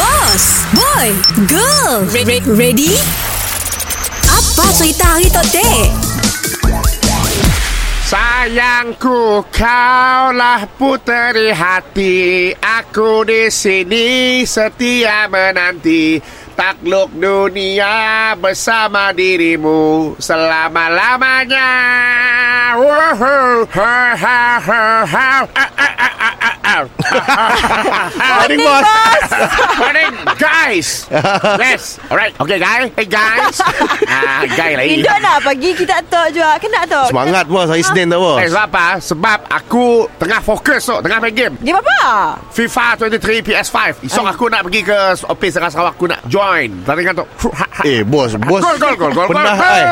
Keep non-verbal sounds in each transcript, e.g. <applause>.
Boss, boy, girl, re- re- ready? Apa cerita hari tu? Sayangku, kaulah puteri hati. Aku di sini setia menanti. Takluk dunia bersama dirimu selama-lamanya. Woohoo. Ha, ha, ha, ha. <laughs> Morning, boss. <laughs> Morning, guys. Yes. Alright. Okay, guys. Hey, guys. <laughs> Ah, guy lagi. Induk nak pagi kita tok juga. Kena tok. Semangat bos Hari Senin tu bos Eh, sebab apa? Sebab aku tengah fokus tu, tengah main game. Game apa? FIFA 23 PS5. Esok aku nak pergi ke office dengan Sarawak aku nak join. Tandingan tu. Eh bos Bos Gol, gol, gol, gol, Pernah eh.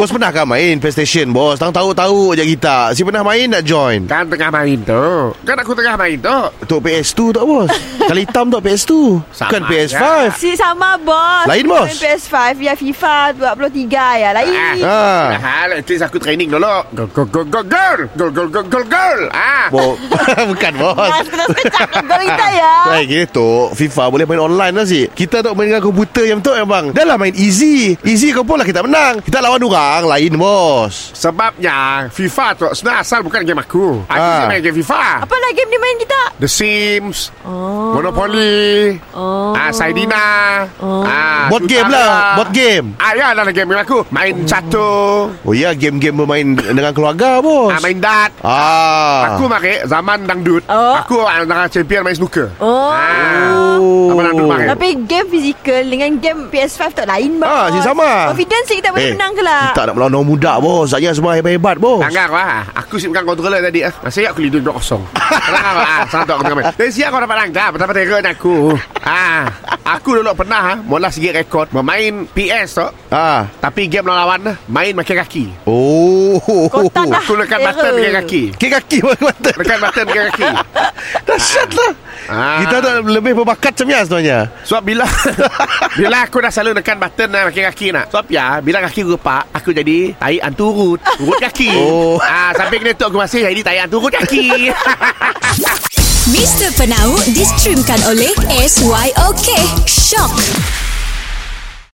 Bos pernah kan main PlayStation bos Tahu tahu je kita Si pernah main nak join Kan tengah main tu. Kan aku tengah main tu. Untuk PS2 tak bos <laughs> Kali hitam tak PS2 Bukan Sama PS5 Si sama bos. Lain, bos. Main PS5 ya FIFA 23 ya. Lain. Ah. Hal, at least aku training dulu. Gol, gol, gol, gol, gol. Gol, gol, gol, gol, gol. Ah. Bo <laughs> Bukan bos Dah sekejap Gol kita ya. <laughs> Baik gini tu FIFA boleh main online lah si Kita tak main dengan komputer yang betul ya bang Dah lah main easy Easy kau pun lah kita menang Kita lawan orang Lain bos Sebabnya FIFA tu sebenarnya asal bukan game aku. Aku Ah. ah. main game FIFA. Apa lah game dia main kita? The Sims, Oh. Monopoly, Oh. ah Saidina, Oh. ah Board game lah Board game Ah ya dalam game aku main catur, Oh ya game-game bermain dengan keluarga bos ah main dart. Ah. Aku mari zaman dangdut. Oh. Aku antara champion main snooker. Oh. Ah. Oh. Mari? Tapi game fizikal dengan game PS5 tak lain bos. Ah, si sama. Confidence kita boleh Eh, menang ke lah. Kita nak melawan orang muda bos Saatnya semua hebat-hebat bos Tangan lah Aku sip pegang controller tadi ah. Masih aku lidur dua kosong lah ah, Sangat aku tengah main Dari siang kau dapat langkah Betapa terikut aku ah, Aku dulu pernah ah, Mula segi rekod Memain PS tu Ah. Tapi game lawan ah, Main makin kaki Oh Kotak dah. Aku lekat Error. button dengan kaki Kaki kaki mata Lekat button dengan kaki Dahsyat lah Ah. Kita tak lebih berbakat macam ni sebenarnya Sebab bila <laughs> Bila aku dah selalu nekan button lah Makin kaki nak Sebab ya Bila kaki gepak Aku jadi Tai anturut Urut kaki <laughs> Oh. ah, Sampai kena tu aku masih Jadi tai anturut kaki <laughs> Mr. Penau distreamkan oleh SYOK. Shock.